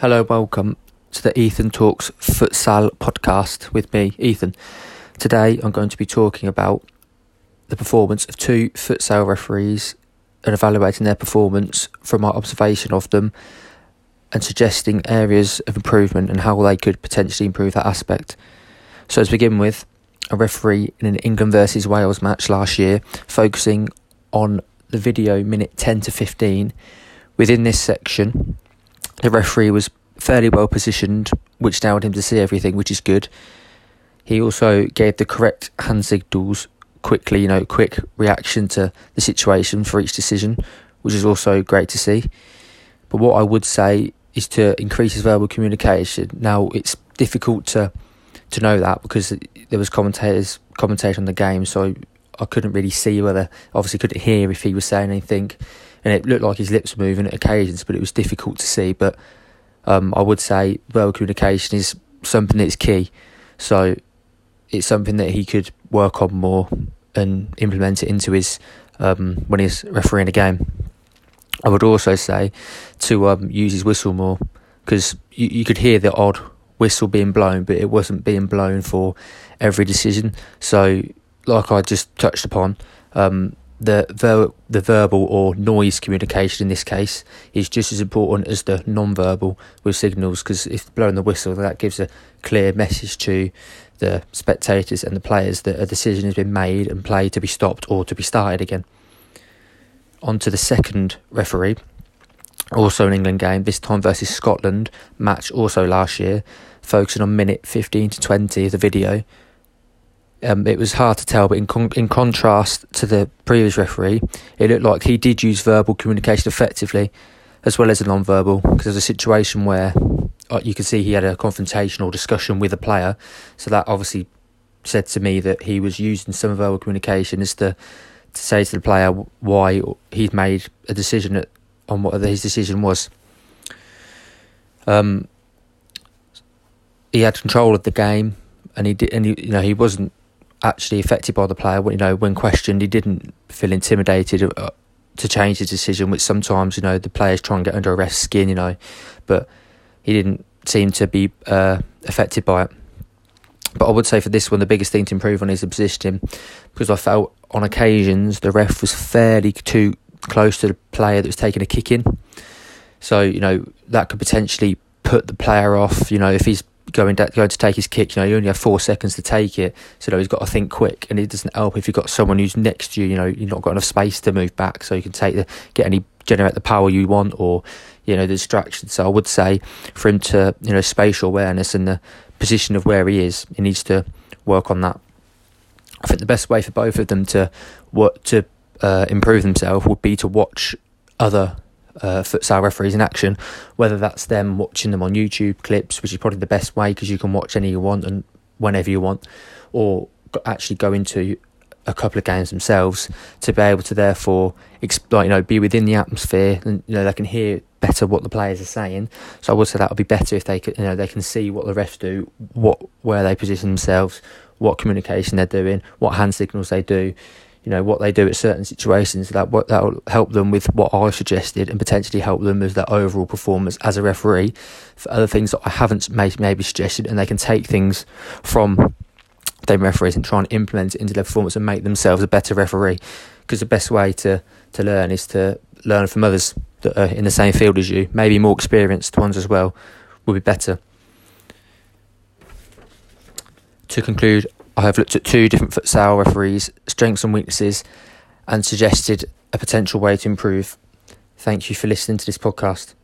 Hello, welcome to the Ethan Talks Futsal podcast with me, Ethan. Today I'm going to be talking about the performance of two futsal referees and evaluating their performance from my observation of them and suggesting areas of improvement and how they could potentially improve that aspect. So, to begin with, a referee in an England versus Wales match last year, focusing on the video minute 10 to 15. Within this section, the referee was fairly well positioned, which allowed him to see everything, which is good. He also gave the correct hand signals quickly, you know, quick reaction to the situation for each decision, which is also great to see. But what I would say is to increase his verbal communication. Now, it's difficult to to know that because there was commentators commentating on the game, so I couldn't really see whether obviously couldn't hear if he was saying anything, and it looked like his lips were moving at occasions, but it was difficult to see. But um, I would say verbal communication is something that's key, so it's something that he could work on more and implement it into his um, when he's refereeing a game. I would also say to um, use his whistle more because you, you could hear the odd whistle being blown, but it wasn't being blown for every decision. So like I just touched upon, um, the ver- the verbal or noise communication in this case is just as important as the non-verbal with signals because if blowing the whistle that gives a clear message to the spectators and the players that a decision has been made and play to be stopped or to be started again. On to the second referee, also an England game, this time versus Scotland, match also last year, focusing on minute 15 to 20 of the video um, it was hard to tell, but in con- in contrast to the previous referee, it looked like he did use verbal communication effectively, as well as the non-verbal. Because there's a situation where uh, you could see he had a confrontational discussion with a player, so that obviously said to me that he was using some verbal communication as to to say to the player why he'd made a decision at, on what his decision was. Um, he had control of the game, and he did, and he, you know he wasn't actually affected by the player. You know, when questioned, he didn't feel intimidated uh, to change his decision, which sometimes you know the players try and get under a ref's skin. You know, but he didn't seem to be uh, affected by it. But I would say for this one, the biggest thing to improve on is the positioning, because I felt on occasions the ref was fairly too close to the player that was taking a kick in. So you know that could potentially put the player off. You know if he's going da- going to take his kick, you know, you only have four seconds to take it, so he's got to think quick, and it doesn't help if you've got someone who's next to you. You know, you've not got enough space to move back, so you can take the get any generate the power you want, or you know, the distraction. So I would say for him to you know spatial awareness and the position of where he is, he needs to work on that. I think the best way for both of them to work to uh, improve themselves would be to watch other uh, futsal referees in action, whether that's them watching them on YouTube clips, which is probably the best way because you can watch any you want and whenever you want, or actually go into a couple of games themselves to be able to therefore exp- you know be within the atmosphere and you know they can hear better what the players are saying. So I would say that would be better if they could you know they can see what the refs do, what where they position themselves, what communication they're doing, what hand signals they do you know what they do at certain situations that that will help them with what I suggested and potentially help them with their overall performance as a referee. For other things that I haven't maybe suggested and they can take things from them referees and try and implement it into their performance and make themselves a better referee. Because the best way to to learn is to learn from others that are in the same field as you. Maybe more experienced ones as well will be better. To conclude I have looked at two different futsal referees, strengths and weaknesses, and suggested a potential way to improve. Thank you for listening to this podcast.